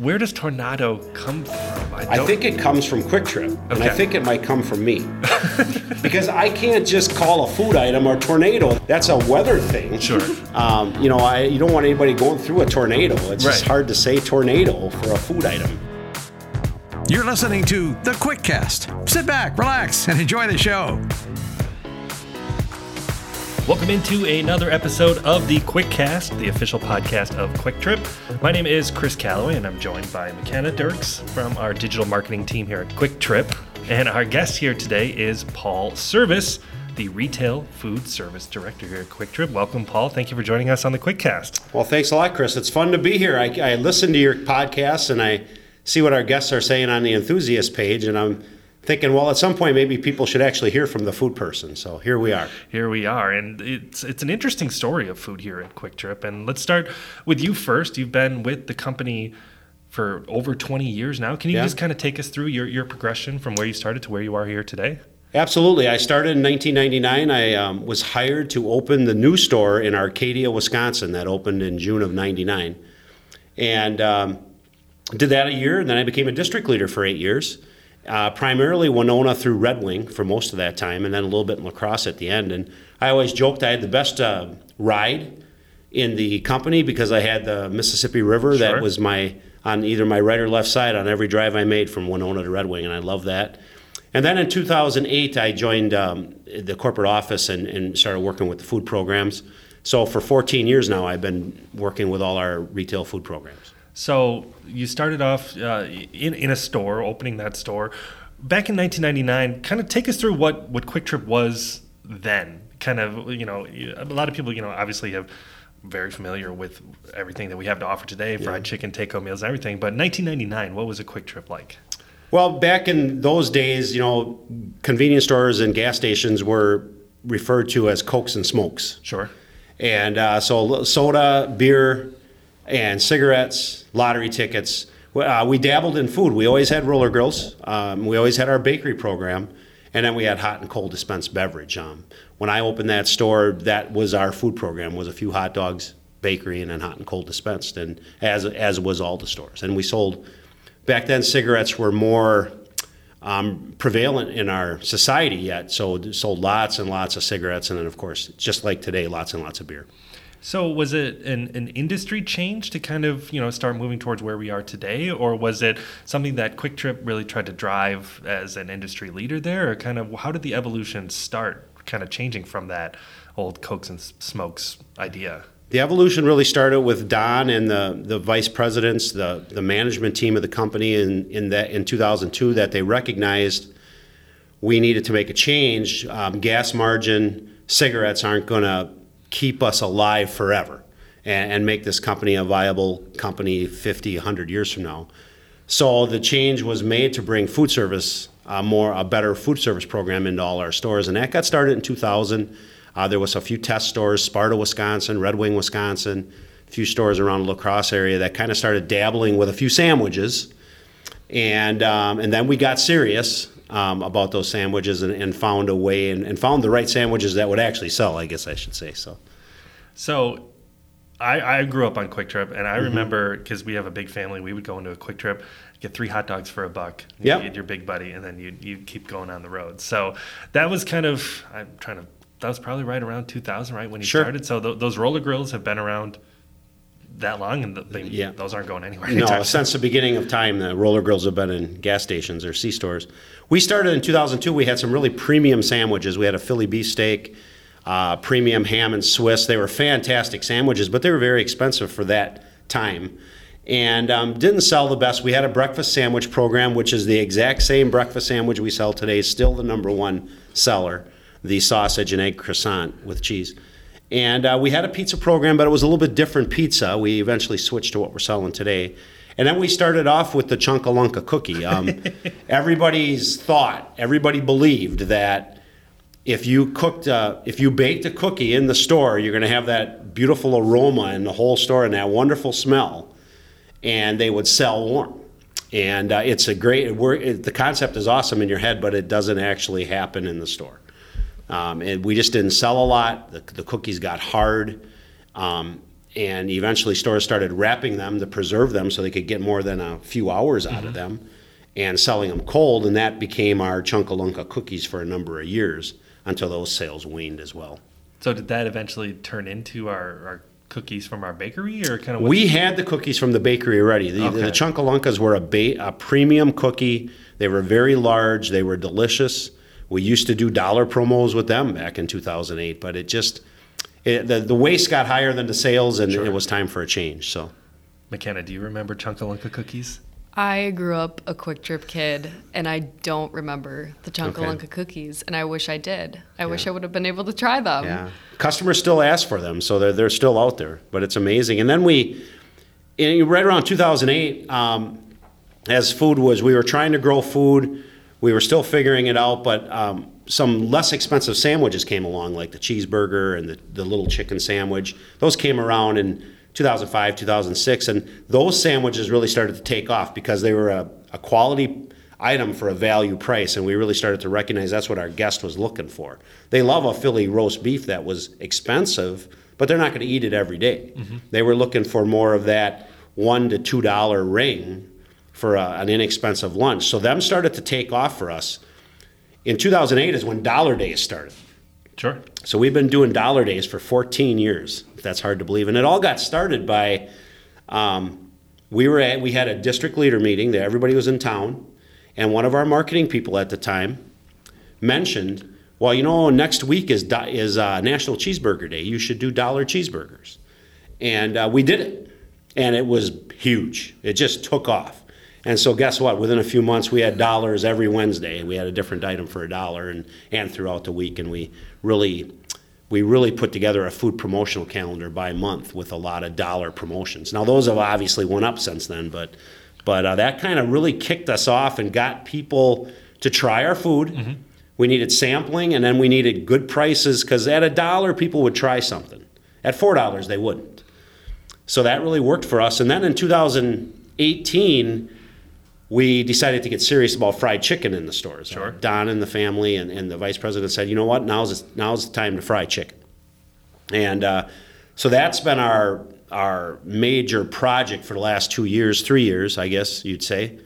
Where does tornado come from? I don't- think it comes from Kwik Trip, and I think it might come from me. because I can't just call a food item a tornado. That's a weather thing. Sure. Um, you know, I, you don't want anybody going through a tornado. It's just hard to say tornado for a food item. You're listening to The Quickcast. Sit back, relax, and enjoy the show. Welcome into another episode of the Quickcast, the official podcast of Kwik Trip. My name is Chris Calloway, and I'm joined by McKenna Dirks from our digital marketing team here at Kwik Trip. And our guest here today is Paul Servais, the retail food service director here at Kwik Trip. Welcome, Paul. Thank you for joining us on the Quickcast. Well, thanks a lot, Chris. It's fun to be here. I, I listen to your podcast and I see what our guests are saying on the enthusiast page, and I'm thinking, well, at some point, maybe people should actually hear from the food person. So here we are. Here we are, and it's it's an interesting story of food here at Kwik Trip. And let's start with you first. You've been with the company for over 20 years now. Can you Yeah. just kind of take us through your, your progression from where you started to where you are here today? Absolutely. I started in 1999. I um, was hired to open the new store in Arcadia, Wisconsin, that opened in June of 99. And um, did that a year, and then I became a district leader for eight years. Uh, primarily Winona through Red Wing for most of that time, and then a little bit in La Crosse at the end. And I always joked I had the best uh, ride in the company because I had the Mississippi River Sure. that was my on either my right or left side on every drive I made from Winona to Red Wing, and I love that. And then in 2008, I joined um, the corporate office and, and started working with the food programs. So for 14 years now, I've been working with all our retail food programs. So you started off uh, in, in a store, opening that store. Back in 1999, kind of take us through what, what Kwik Trip was then. Kind of, you know, a lot of people, you know, obviously have very familiar with everything that we have to offer today, fried chicken, take-home meals, everything. But 1999, what was a Kwik Trip like? Well, back in those days, you know, convenience stores and gas stations were referred to as Cokes and Smokes. Sure. And uh, so soda, beer, and cigarettes, lottery tickets. Uh, we dabbled in food. We always had roller grills. Um, we always had our bakery program, and then we had hot and cold dispensed beverage. Um, when I opened that store, that was our food program. Was a few hot dogs, bakery, and then hot and cold dispensed, and as as was all the stores. And we sold. Back then, cigarettes were more um, prevalent in our society yet, so sold lots and lots of cigarettes, and then of course, just like today, lots and lots of beer. So was it an, an industry change to kind of you know start moving towards where we are today, or was it something that Kwik Trip really tried to drive as an industry leader there, or kind of how did the evolution start, kind of changing from that old Cokes and Smokes idea? The evolution really started with Don and the, the vice presidents, the, the management team of the company in, in that in 2002 that they recognized we needed to make a change. Um, gas margin cigarettes aren't going to keep us alive forever and, and make this company a viable company 50, 100 years from now. So the change was made to bring food service, uh, more a better food service program into all our stores, and that got started in 2000. Uh, there was a few test stores, Sparta, Wisconsin, Red Wing, Wisconsin, a few stores around the La Crosse area that kind of started dabbling with a few sandwiches, and um, and then we got serious um, about those sandwiches and, and found a way and, and found the right sandwiches that would actually sell. I guess I should say so. So I, I grew up on Kwik Trip, and I Mm-hmm. remember because we have a big family, we would go into a Kwik Trip, get three hot dogs for a buck, you get your big buddy, and then you you keep going on the road. So that was kind of I'm trying to that was probably right around 2000, right when you Sure. started. So th- those roller grills have been around that long, and th- they, Yeah. those aren't going anywhere. No, since the beginning of time, the roller grills have been in gas stations or C stores. We started in 2002. We had some really premium sandwiches. We had a Philly beefsteak, uh, premium ham and Swiss. They were fantastic sandwiches, but they were very expensive for that time. And um, didn't sell the best. We had a breakfast sandwich program, which is the exact same breakfast sandwich we sell today, still the number one seller, the sausage and egg croissant with cheese. And uh, we had a pizza program, but it was a little bit different pizza. We eventually switched to what we're selling today. And then we started off with the Chunka Lunka cookie. Um, everybody's thought, everybody believed that if you cooked, uh, if you baked a cookie in the store, you're going to have that beautiful aroma in the whole store and that wonderful smell, and they would sell warm. And uh, it's a great. It, the concept is awesome in your head, but it doesn't actually happen in the store. Um, and we just didn't sell a lot. The, the cookies got hard. Um, and eventually stores started wrapping them to preserve them so they could get more than a few hours out of them and selling them cold. And that became our Chunka Lunka cookies for a number of years until those sales waned as well. So did that eventually turn into our, our cookies from our bakery, or kind of? We had the cookies from the bakery already. The, Okay. the Chunka Lunkas were a, ba- a premium cookie. They were very large. They were delicious. We used to do dollar promos with them back in 2008, but it just it, the the waste got higher than the sales, and it was time for a change. So McKenna, do you remember Chunka Lunka cookies? I grew up a Kwik Trip kid, and I don't remember the Chunka Lunka Okay. cookies, and I wish I did. I wish I would have been able to try them. yeah, customers still ask for them, so they're they're still out there. But it's amazing. And then we, in, right around 2008, um, as food was, we were trying to grow food. We were still figuring it out, but um, some less expensive sandwiches came along, like the cheeseburger and the, the little chicken sandwich. Those came around in 2005, 2006, and those sandwiches really started to take off because they were a, a quality item for a value price, and we really started to recognize that's what our guest was looking for. They love a Philly roast beef that was expensive, but they're not going to eat it every day. They were looking for more of that one to two dollar ring for a, an inexpensive lunch. So them started to take off for us. In 2008 is when Dollar Days started. Sure. So we've been doing Dollar Days for 14 years. If that's hard to believe, and it all got started by um, we were at we had a district leader meeting that everybody was in town, and one of our marketing people at the time mentioned, well, you know, next week is is uh, National Cheeseburger Day. You should do dollar cheeseburgers, and uh, we did it, and it was huge. It just took off. And so, guess what? Within a few months, we had dollars every Wednesday. We had a different item for a dollar, and and throughout the week, and we really we really put together a food promotional calendar by month with a lot of dollar promotions. Now those have obviously went up since then, but but uh, that kind of really kicked us off and got people to try our food. We needed sampling, and then we needed good prices because at a dollar people would try something. At four dollars they wouldn't. So that really worked for us. And then in 2018, we decided to get serious about fried chicken in the stores. Sure. Don and the family and, and the vice president said, you know what, now's now's the time to fry chicken. And uh, so that's been our our major project for the last two years, three years, I guess you'd say.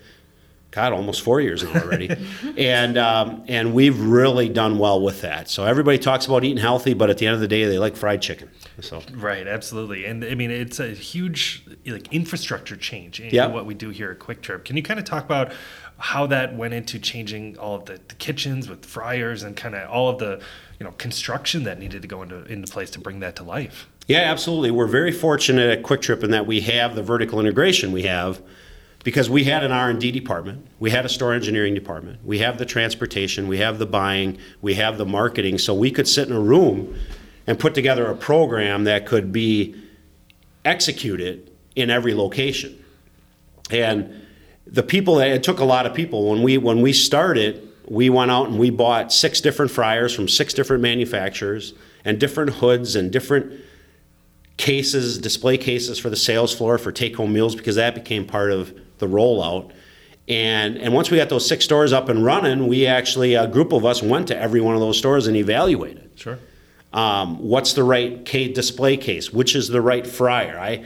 God, almost four years ago already, and um, and we've really done well with that. So everybody talks about eating healthy, but at the end of the day, they like fried chicken. So Right, absolutely, and I mean it's a huge like infrastructure change in Yeah. what we do here at Kwik Trip. Can you kind of talk about how that went into changing all of the, the kitchens with fryers and kind of all of the you know construction that needed to go into into place to bring that to life? Yeah, absolutely. We're very fortunate at Kwik Trip in that we have the vertical integration we have because we had an R&D department, we had a store engineering department, we have the transportation, we have the buying, we have the marketing, so we could sit in a room and put together a program that could be executed in every location. And the people it took a lot of people when we when we started we went out and we bought six different fryers from six different manufacturers and different hoods and different cases display cases for the sales floor for take home meals because that became part of the rollout. And and once we got those six stores up and running we actually a group of us went to every one of those stores and evaluated. Sure. um, what's the right ca- display case? Which is the right fryer? I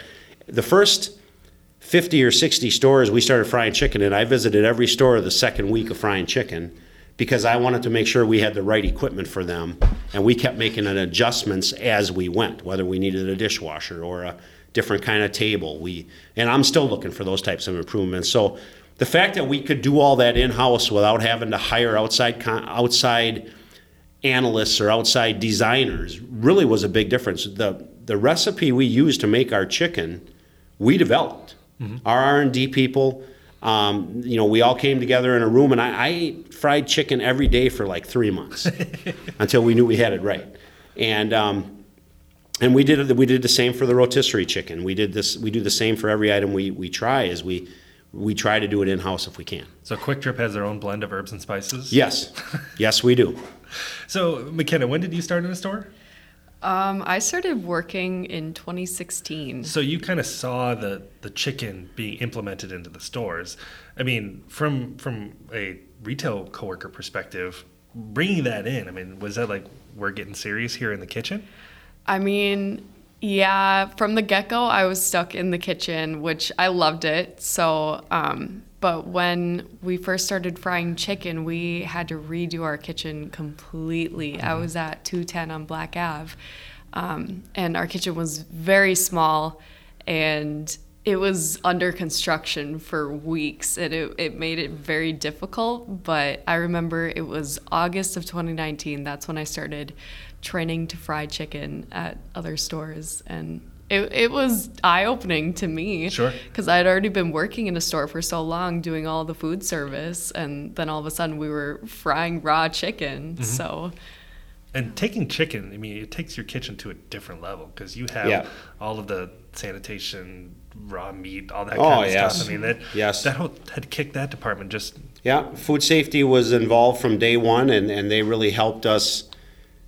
the first 50 or 60 stores we started frying chicken and i visited every store the second week of frying chicken because i wanted to make sure we had the right equipment for them and we kept making an adjustments as we went whether we needed a dishwasher or a different kind of table we and i'm still looking for those types of improvements so the fact that we could do all that in-house without having to hire outside outside analysts or outside designers really was a big difference. The the recipe we used to make our chicken, we developed. Our R and D people, um, you know, we all came together in a room, and I, I ate fried chicken every day for like three months until we knew we had it right. And um, and we did we did the same for the rotisserie chicken. We did this. We do the same for every item we we try. Is we we try to do it in house if we can. So Kwik Trip has their own blend of herbs and spices. Yes, yes, we do. So McKenna, when did you start in the store? Um, I started working in 2016. So you kind of saw the the chicken being implemented into the stores. I mean, from from a retail coworker perspective, bringing that in. I mean, was that like we're getting serious here in the kitchen? I mean, Yeah, from the get go, I was stuck in the kitchen, which I loved it. So, um, but when we first started frying chicken, we had to redo our kitchen completely. I was at 210 on Black Ave, um, and our kitchen was very small, and it was under construction for weeks, and it, it made it very difficult. But I remember it was August of 2019. That's when I started training to fry chicken at other stores, and it, it was eye opening to me. Sure. Because I had already been working in a store for so long doing all the food service, and then all of a sudden we were frying raw chicken. Mm-hmm. So, And taking chicken, I mean, it takes your kitchen to a different level because you have Yeah. all of the sanitation, raw meat, all that Oh, kind of yes. stuff. I mean, that Yes. that whole, had kicked that department just Yeah, food safety was involved from day one, and, and they really helped us.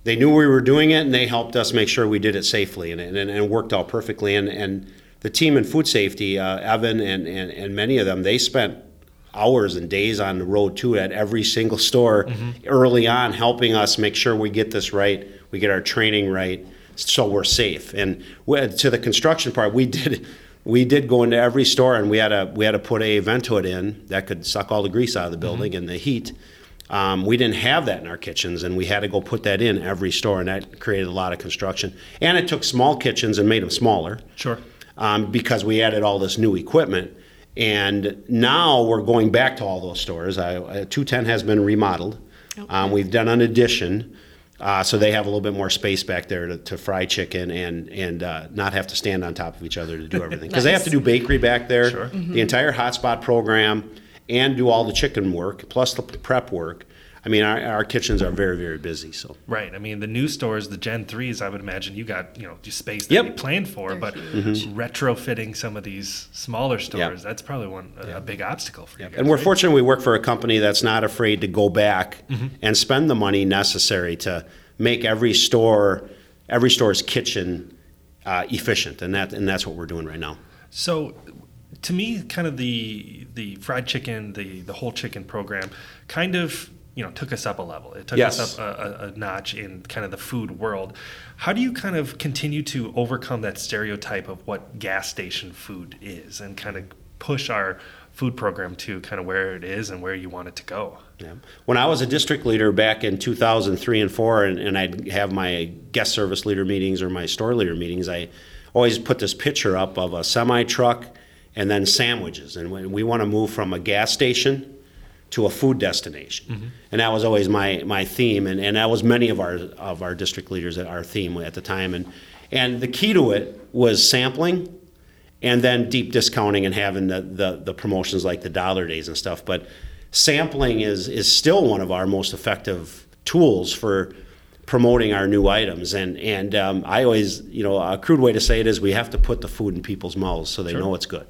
They knew we were doing it, and they helped us make sure we did it safely, and, and, and it worked out perfectly. And, and the team in food safety, uh, Evan and, and, and many of them, they spent hours and days on the road too at every single store early on, helping us make sure we get this right, we get our training right, so we're safe. And we- to the construction part, we did we did go into every store and we had to we had to put a vent hood in that could suck all the grease out of the building and the heat. Um, we didn't have that in our kitchens, and we had to go put that in every store, and that created a lot of construction. And it took small kitchens and made them smaller sure. um, because we added all this new equipment. And now we're going back to all those stores. I, uh, 210 has been remodeled. Um, we've done an addition, uh, so they have a little bit more space back there to, to fry chicken and and uh, not have to stand on top of each other to do everything. Because they have to do bakery back there, Sure. the entire hotspot program, and do all the chicken work plus the prep work. I mean, our, our kitchens are very very busy. So Right. I mean, the new stores, the Gen 3s, I would imagine you got, you know, just space that Yep. you planned for, They're but huge. retrofitting some of these smaller stores, Yeah. that's probably one a, a big obstacle for you guys. And we're right? fortunate we work for a company that's not afraid to go back Mm-hmm. and spend the money necessary to make every store, every store's kitchen uh, efficient, and that and that's what we're doing right now. So, to me, kind of the the fried chicken, the the whole chicken program, kind of you know took us up a level. It took Yes. us up a, a, a notch in kind of the food world. How do you kind of continue to overcome that stereotype of what gas station food is, and kind of push our food program to kind of where it is and where you want it to go? Yeah. When I was a district leader back in 2003 and 4, and, and I'd have my guest service leader meetings or my store leader meetings, I always put this picture up of a semi truck and then sandwiches. And when we want to move from a gas station to a food destination. And that was always my, my theme. And, and that was many of our, of our district leaders, our theme at the time. And, and the key to it was sampling and then deep discounting and having the, the, the promotions like the dollar days and stuff. But sampling is, is still one of our most effective tools for promoting our new items. And, and um, I always, you know, a crude way to say it is we have to put the food in people's mouths so they know it's good.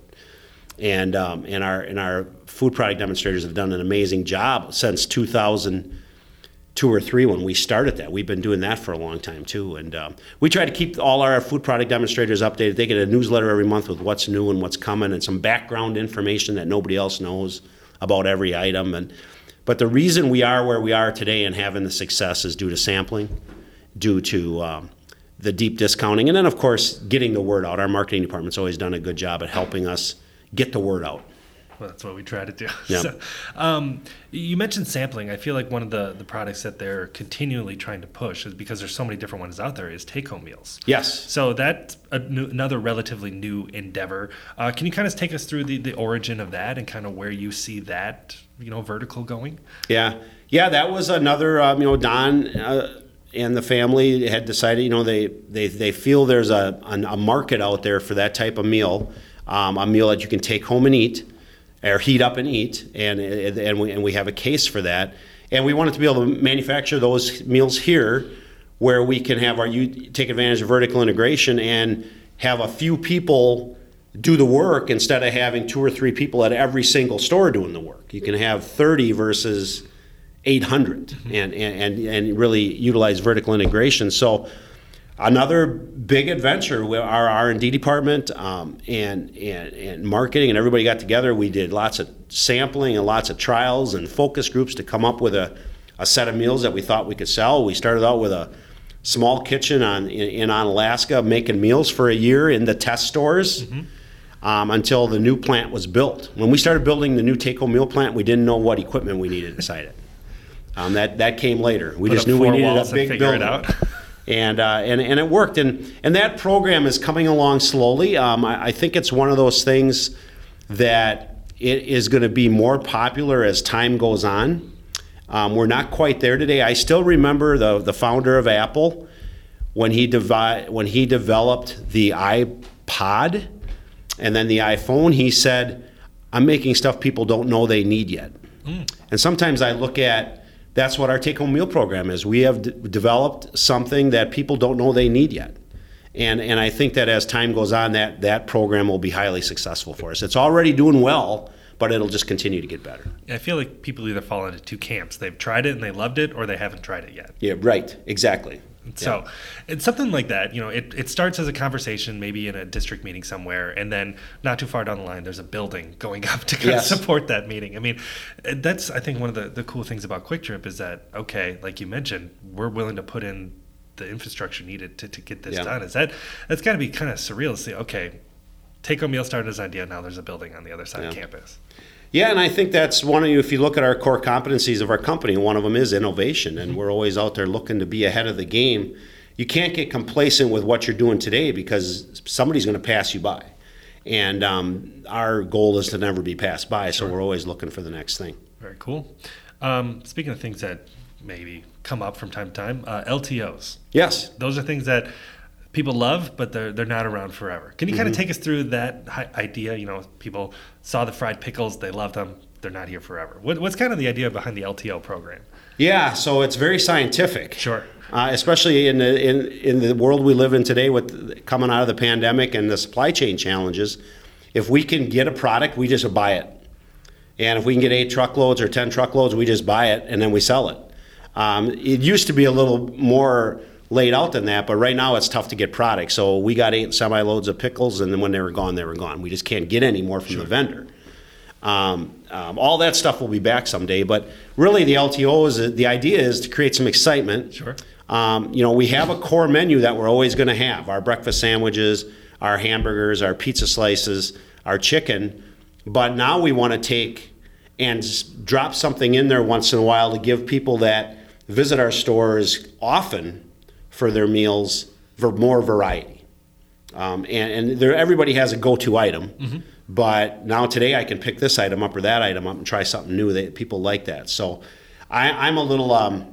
And, um, and, our, and our food product demonstrators have done an amazing job since 2002 or three when we started that. We've been doing that for a long time too. And um, we try to keep all our food product demonstrators updated. They get a newsletter every month with what's new and what's coming and some background information that nobody else knows about every item. And but the reason we are where we are today and having the success is due to sampling, due to um, the deep discounting, and then of course getting the word out. Our marketing department's always done a good job at helping us get the word out. Well, that's what we try to do. Yeah. So, um, you mentioned sampling. I feel like one of the, the products that they're continually trying to push is because there's so many different ones out there is take home meals. Yes. So that's a new, another relatively new endeavor. Uh, can you kind of take us through the, the origin of that and kind of where you see that you know vertical going? Yeah, yeah, that was another. Um, you know, Don uh, and the family had decided. You know, they they, they feel there's a, a a market out there for that type of meal, um, a meal that you can take home and eat, or heat up and eat, and and we and we have a case for that, and we wanted to be able to manufacture those meals here, where we can have our you take advantage of vertical integration and have a few people do the work instead of having two or three people at every single store doing the work. You can have 30 versus 800 and, and, and, and really utilize vertical integration. So another big adventure with our R&D department um, and, and, and marketing and everybody got together. We did lots of sampling and lots of trials and focus groups to come up with a, a set of meals that we thought we could sell. We started out with a small kitchen on in, in on Alaska making meals for a year in the test stores. Um, until the new plant was built. When we started building the new take home meal plant, we didn't know what equipment we needed inside it. Um, that that came later. We Put just knew we needed a big figure it building. and uh, and and it worked. And and that program is coming along slowly. Um, I, I think it's one of those things that it is going to be more popular as time goes on. Um, we're not quite there today. I still remember the the founder of Apple when he devi- when he developed the iPod and then the iPhone. He said, "I'm making stuff people don't know they need yet." And sometimes I look at that's what our take home meal program is. We have d- developed something that people don't know they need yet. And, and I think that as time goes on, that, that program will be highly successful for us. It's already doing well, but it'll just continue to get better. I feel like people either fall into two camps. They've tried it and they loved it, or they haven't tried it yet. Yeah, right. Exactly. So it's something like that. You know, it, it starts as a conversation, maybe in a district meeting somewhere, and then not too far down the line, there's a building going up to kind Yes. of support that meeting. I mean, that's I think one of the, the cool things about Kwik Trip is that okay, like you mentioned, we're willing to put in the infrastructure needed to, to get this Yeah. done. Is that that's got to be kind of surreal to see? Okay, take home meal started as idea. Now there's a building on the other side of campus. Yeah, and I think that's one of you. If you look at our core competencies of our company, one of them is innovation, and we're always out there looking to be ahead of the game. You can't get complacent with what you're doing today because somebody's going to pass you by, and um, our goal is to never be passed by. So we're always looking for the next thing. Very cool. Um, speaking of things that maybe come up from time to time, uh, LTOs. Yes. those are things that people love, but they're they're not around forever. Can you kind of Mm-hmm. take us through that idea? You know, people saw the fried pickles, they love them, they're not here forever. What, what's kind of the idea behind the LTO program? Yeah, so it's very scientific. Sure. Uh, especially in the in, in the world we live in today, with coming out of the pandemic and the supply chain challenges, if we can get a product, we just buy it, and if we can get eight truckloads or ten truckloads, we just buy it and then we sell it. Um, it used to be a little more laid out than that, but right now it's tough to get product. So we got eight semi loads of pickles, and then when they were gone, they were gone. We just can't get any more from the vendor. Um, um, all that stuff will be back someday, but really the LTO is the idea is to create some excitement. Sure. Um, you know, we have a core menu that we're always going to have: our breakfast sandwiches, our hamburgers, our pizza slices, our chicken. But now we want to take and drop something in there once in a while to give people that visit our stores often for their meals for more variety. Um, and and there, everybody has a go-to item, but now today I can pick this item up or that item up and try something new. That people like that. So I, I'm a little. Um,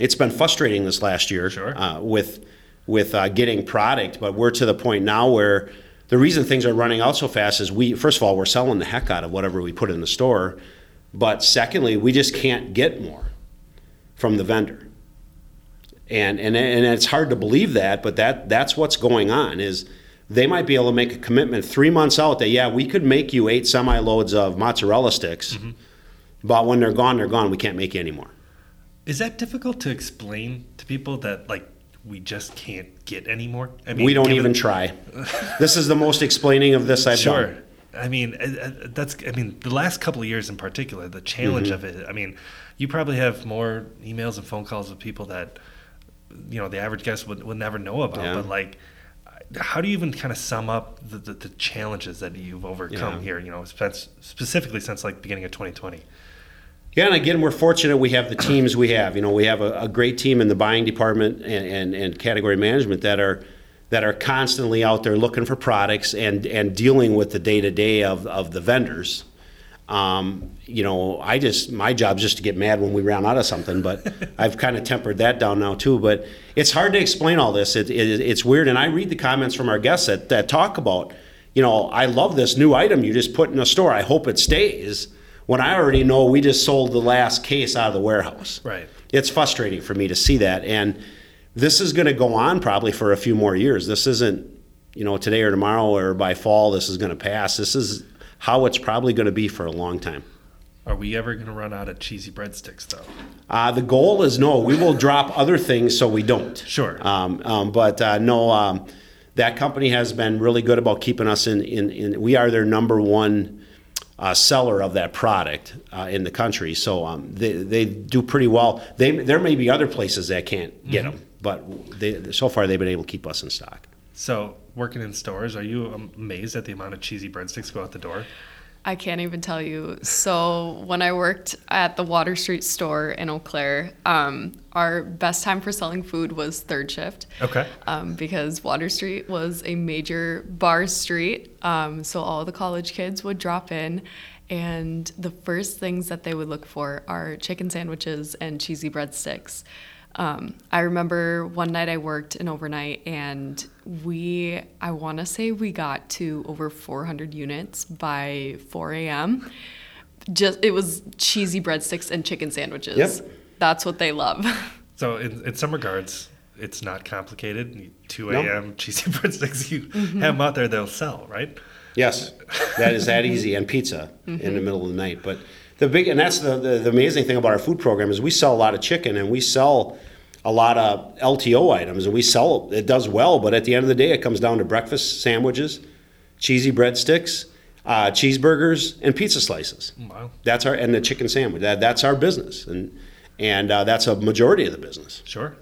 it's been frustrating this last year Sure. uh, with with uh, getting product, but we're to the point now where the reason things are running out so fast is we first of all we're selling the heck out of whatever we put in the store, but secondly we just can't get more from the vendor. And, and and it's hard to believe that, but that that's what's going on. Is they might be able to make a commitment three months out that yeah we could make you eight semi loads of mozzarella sticks, but when they're gone they're gone. We can't make you anymore. Is that difficult to explain to people that like we just can't get anymore? I we don't even try. this is the most explaining of this I've Sure. done. I mean, uh, uh, that's. I mean, the last couple of years in particular, the challenge of it. I mean, you probably have more emails and phone calls with people that, you know, the average guest would, would never know about. Yeah. But like, how do you even kind of sum up the, the, the challenges that you've overcome Yeah. here? You know, specifically since like beginning of 2020. Yeah, and again, we're fortunate we have the teams we have. You know, we have a, a great team in the buying department and, and, and category management that are that are constantly out there looking for products and, and dealing with the day to day of of the vendors. Um, you know, I just my job is just to get mad when we run out of something, but I've kind of tempered that down now too. But it's hard to explain all this. It, it, it's weird, and I read the comments from our guests that, that talk about, you know, I love this new item you just put in a store. I hope it stays. When I already know we just sold the last case out of the warehouse. Right. It's frustrating for me to see that, and this is going to go on probably for a few more years. This isn't, you know, today or tomorrow or by fall. This is going to pass. This is how it's probably going to be for a long time. Are we ever going to run out of cheesy breadsticks though? Uh, the goal is no. We will drop other things so we don't. Sure. Um, um, but uh, no, um, that company has been really good about keeping us in. in, in we are their number one uh, seller of that product uh, in the country. So um, they, they do pretty well. They there may be other places that can't get them, but they, so far they've been able to keep us in stock. So, working in stores, are you amazed at the amount of cheesy breadsticks go out the door? I can't even tell you. So when I worked at the Water Street store in Eau Claire, um, our best time for selling food was third shift. Okay. Um, because Water Street was a major bar street, um, so all the college kids would drop in, and the first things that they would look for are chicken sandwiches and cheesy breadsticks. Um, I remember one night I worked an overnight and we, I want to say we got to over 400 units by 4 a.m. Just, it was cheesy breadsticks and chicken sandwiches. Yep. That's what they love. So, in, in some regards, it's not complicated. 2 No. a.m. cheesy breadsticks, you have them out there, they'll sell, right? Yes, that is that easy, and pizza in the middle of the night. But the big, and that's the, the, the amazing thing about our food program is we sell a lot of chicken and we sell a lot of LTO items, and we sell it does well. But at the end of the day, it comes down to breakfast sandwiches, cheesy breadsticks, uh, cheeseburgers, and pizza slices. Wow. That's our and the chicken sandwich. That that's our business, and and uh, that's a majority of the business. Sure.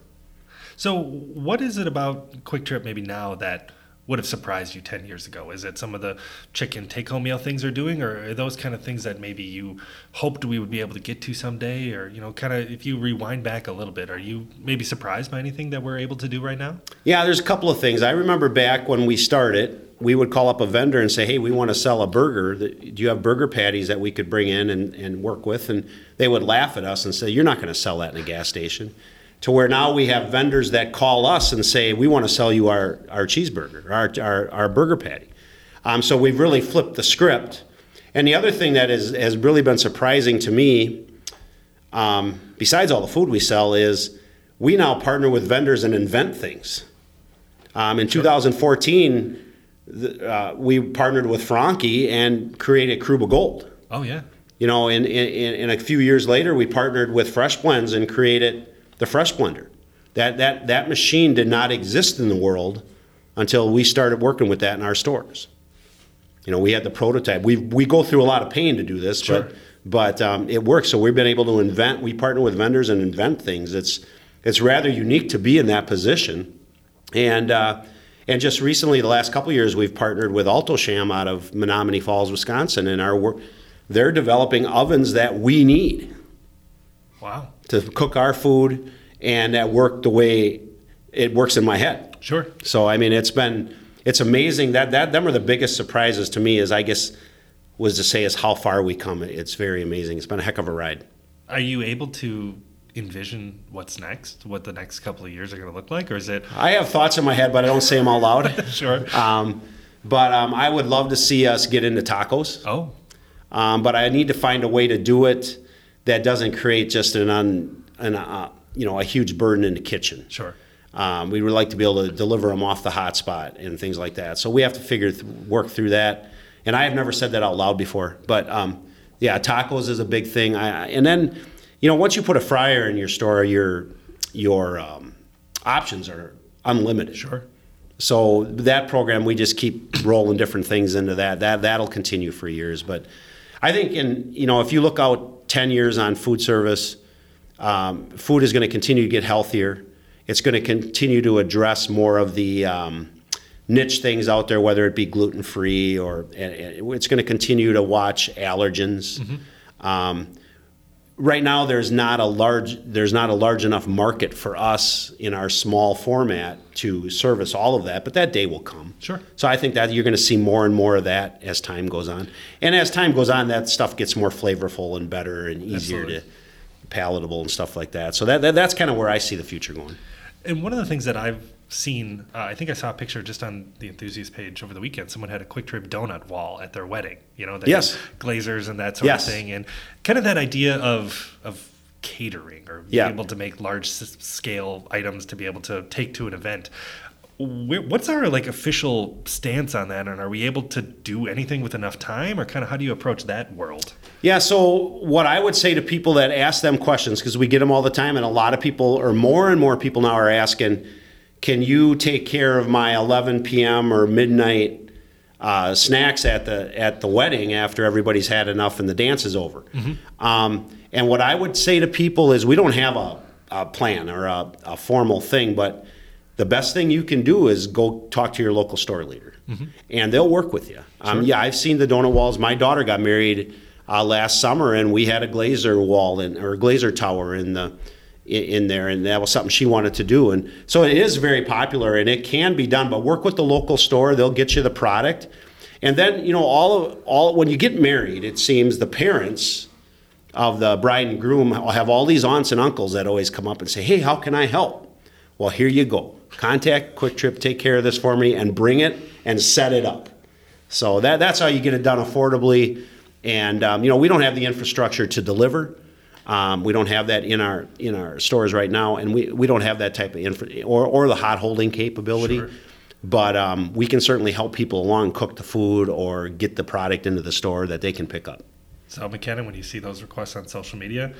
So, what is it about Kwik Trip maybe now that would have surprised you 10 years ago? Is it some of the chicken take home meal things are doing, or are those kind of things that maybe you hoped we would be able to get to someday? Or, you know, kind of if you rewind back a little bit, are you maybe surprised by anything that we're able to do right now? Yeah, there's a couple of things. I remember back when we started, we would call up a vendor and say, "Hey, we want to sell a burger. Do you have burger patties that we could bring in and, and work with?" And they would laugh at us and say, "You're not going to sell that in a gas station." To where now we have vendors that call us and say, "We want to sell you our our cheeseburger, our our, our burger patty." Um, so we've really flipped the script. And the other thing that is, has really been surprising to me, um, besides all the food we sell, is we now partner with vendors and invent things. Um, in 2014, the, uh, we partnered with Franke and created Karuba Gold. Oh, yeah. You know, in, in, in a few years later, we partnered with Fresh Blends and created the Fresh Blender. That, that, that machine did not exist in the world until we started working with that in our stores. You know, we had the prototype. We, we go through a lot of pain to do this, Sure. but, but um, it works. So we've been able to invent, we partner with vendors and invent things. It's, it's rather unique to be in that position. And, uh, and just recently, the last couple of years, we've partnered with Alto-Shaam out of Menomonee Falls, Wisconsin, and our work, they're developing ovens that we need Wow. To cook our food and that work the way it works in my head. Sure. So I mean, it's been it's amazing that that them are the biggest surprises to me. Is I guess was to say is how far we come. It's very amazing. It's been a heck of a ride. Are you able to envision what's next, what the next couple of years are going to look like, or is it I have thoughts in my head, but I don't say them out loud. sure? um, but um, I would love to see us get into tacos. Oh, Um, but I need to find a way to do it that doesn't create just an un, an uh, you know a huge burden in the kitchen. sure. Um, we would like to be able to deliver them off the hotspot and things like that. So we have to figure th- work through that. And I have never said that out loud before, but um, yeah, tacos is a big thing. I, I- and then, you know, once you put a fryer in your store, your your um, options are unlimited. Sure. So that program, we just keep rolling different things into that. That that'll continue for years. But I think, in you know, if you look out ten years on food service, um, food is going to continue to get healthier. It's going to continue to address more of the um, niche things out there, whether it be gluten free or it's going to continue to watch allergens. Um, right now there's not a large there's not a large enough market for us in our small format to service all of that but that day will come Sure. so i think that you're going to see more and more of that as time goes on and as time goes on that stuff gets more flavorful and better and easier Absolutely. to palatable and stuff like that so that, that that's kind of where i see the future going And one of the things that I've seen, uh, I think I saw a picture just on the enthusiast page over the weekend. Someone had a Kwik Trip donut wall at their wedding. You know, Yes. glazers and that sort Yes. of thing, and kind of that idea of of catering or being Yeah. able to make large scale items to be able to take to an event. What's our like official stance on that, and are we able to do anything with enough time, or kind of how do you approach that world? Yeah, so what I would say to people that ask them questions, because we get them all the time, and a lot of people, or more and more people now, are asking, can you take care of my 11 p.m. or midnight uh, snacks at the at the wedding after everybody's had enough and the dance is over? Um, and what I would say to people is, we don't have a, a plan or a, a formal thing, but the best thing you can do is go talk to your local store leader, and they'll work with you. Um, yeah, I've seen the donut walls. My daughter got married uh, last summer, and we had a glazer wall in, or a glazer tower in the in, there, and that was something she wanted to do. And so it is very popular, and it can be done. But work with the local store; they'll get you the product. And then you know all of all when you get married, it seems the parents of the bride and groom have all these aunts and uncles that always come up and say, "Hey, how can I help?" Well, here you go. Contact Kwik Trip, take care of this for me, and bring it and set it up. So that that's how you get it done affordably. And um, you know we don't have the infrastructure to deliver. Um, we don't have that in our in our stores right now, and we, we don't have that type of infra or or the hot holding capability. Sure. But um, we can certainly help people along cook the food or get the product into the store that they can pick up. So, McKenna, when you see those requests on social media,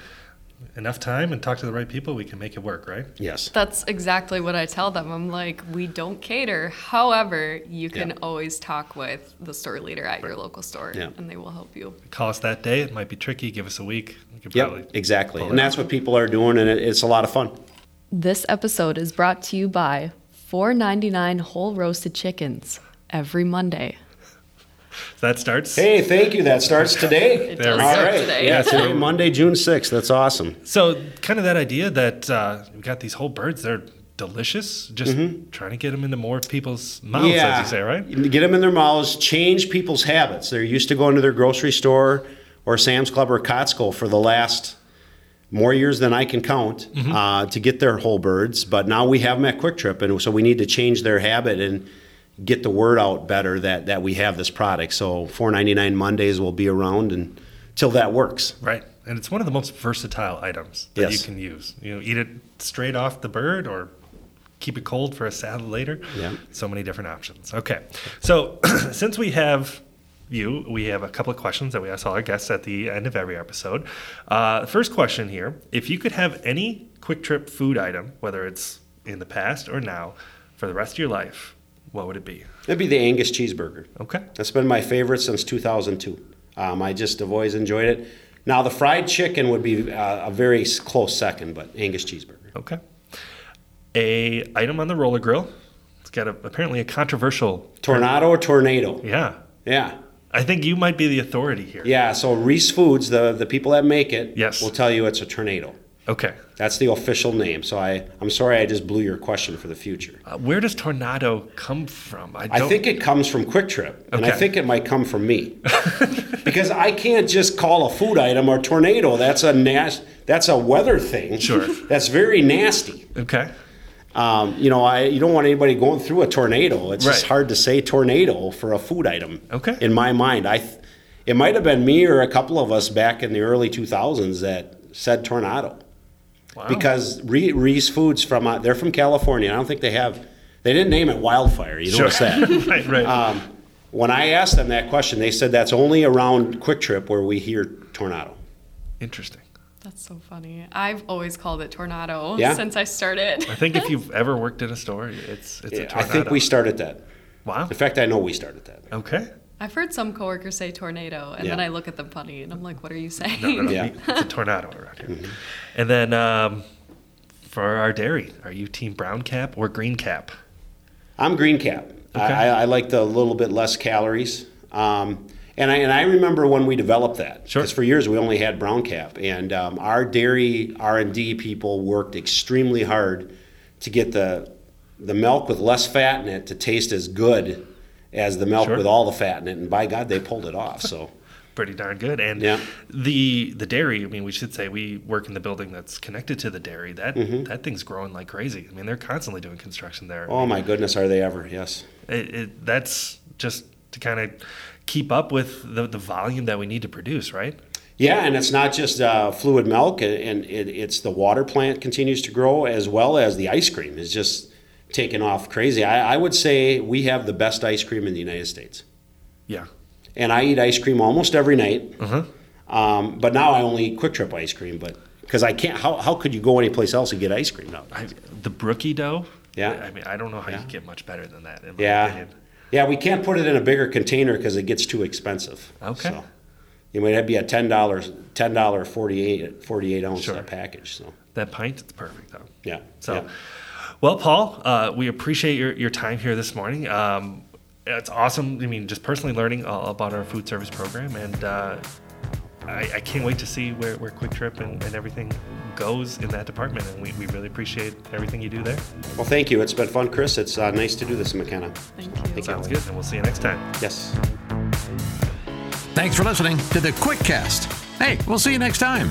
enough time and talk to the right people, we can make it work, right? Yes. That's exactly what I tell them. I'm like, we don't cater. However, you can Yeah. always talk with the store leader at your local store, Yeah. and they will help you. Call us that day. It might be tricky. Give us a week. We Yep. Exactly. And that's what people are doing, and it, it's a lot of fun. This episode is brought to you by 4.99 whole roasted chickens every Monday. That starts. Hey, thank you. That starts today. It There does we All start right. today. Yeah, today, Monday, June 6th. That's awesome. So, kind of that idea that uh, we've got these whole birds. They're delicious. Just trying to get them into more people's mouths, as you say, right? Get them in their mouths, change people's habits. They're used to going to their grocery store or Sam's Club or Costco for the last more years than I can count Mm-hmm. uh, to get their whole birds. But now we have them at Kwik Trip, and so we need to change their habit and get the word out better that, that we have this product. So 4.99 Mondays will be around until that works. Right. And it's one of the most versatile items that Yes. you can use. You know, eat it straight off the bird or keep it cold for a salad later. Yeah. So many different options. Okay. So since we have you, we have a couple of questions that we ask all our guests at the end of every episode. Uh, first question here if you could have any Kwik Trip food item, whether it's in the past or now, for the rest of your life, what would it be? It'd be the Angus cheeseburger. Okay. That's been my favorite since 2002. Um, I just have always enjoyed it. Now, the fried chicken would be uh, a very close second, but Angus cheeseburger. Okay. A item on the roller grill. It's got a, apparently a controversial Tornado or tornado? Yeah. Yeah. I think you might be the authority here. Yeah, so Ruiz Foods, the, the people that make it, Yes. will tell you it's a tornado. Okay. That's the official name. So I, I'm sorry I just blew your question for the future. Uh, where does tornado come from? I don't- think it comes from Kwik Trip, and I think it might come from me. because I can't just call a food item a tornado. That's a nas- that's a weather thing. Sure. That's very nasty. Okay. Um, you know, I you don't want anybody going through a tornado. It's just hard to say tornado for a food item. Okay. In my mind, I, th- it might have been me or a couple of us back in the early 2000s that said tornado Wow. because Re- Ruiz Foods from uh, they're from California. I don't think they have. They didn't name it wildfire. You Sure. notice that. right, right. um, when I asked them that question, they said that's only around Kwik Trip where we hear tornado. Interesting. That's so funny. I've always called it tornado Yeah? since I started. I think if you've ever worked in a store, it's it's a I tornado. I think we started that. Wow. In fact, I know we started that. Okay. I've heard some coworkers say tornado, and then I look at them funny, and I'm like, "What are you saying?" No, no, no. Yeah. It's a tornado around here. And then um, for our dairy, are you team brown cap or green cap? I'm green cap. Okay. I, I like the little bit less calories. Um, and I, and I remember when we developed that. Sure. Because for years we only had brown cap, and um, our dairy R and D people worked extremely hard to get the the milk with less fat in it to taste as good as the milk Sure. with all the fat in it. And by God, they pulled it off. So Pretty darn good. And Yeah. the the dairy, I mean, we should say we work in the building that's connected to the dairy. That Mm-hmm. that thing's growing like crazy. I mean, they're constantly doing construction there. oh my goodness, are they ever? Yes. it, it, that's just to kind of keep up with the, the volume that we need to produce, right? Yeah, and it's not just uh, fluid milk, and and it, it's the water plant continues to grow as well as the ice cream is just taking off crazy. I, I would say we have the best ice cream in the United States, Yeah. and I eat ice cream almost every night. Uh-huh. Um, but now I only eat Kwik Trip ice cream, but because I can't. How, how could you go anyplace else and get ice cream now? I, the brookie dough. Yeah. I mean, I don't know how Yeah. you get much better than that. In my Yeah, Opinion. yeah, we can't put it in a bigger container because it gets too expensive. Okay. So, It might be a ten dollars, ten dollar 48, 48 ounce Sure. package. So That pint, it's perfect though. yeah. So, yeah. Well, Paul, uh, we appreciate your, your time here this morning. Um, it's awesome. I mean, just personally learning all about our food service program, and uh, I, I can't wait to see where, where Kwik Trip and, and everything goes in that department. And we, we really appreciate everything you do there. Well, thank you. It's been fun, Chris. It's uh, nice to do this in McKenna. Thank you. Sounds good, and we'll see you next time. Yes. Thanks for listening to the Quick Cast. Hey, we'll see you next time.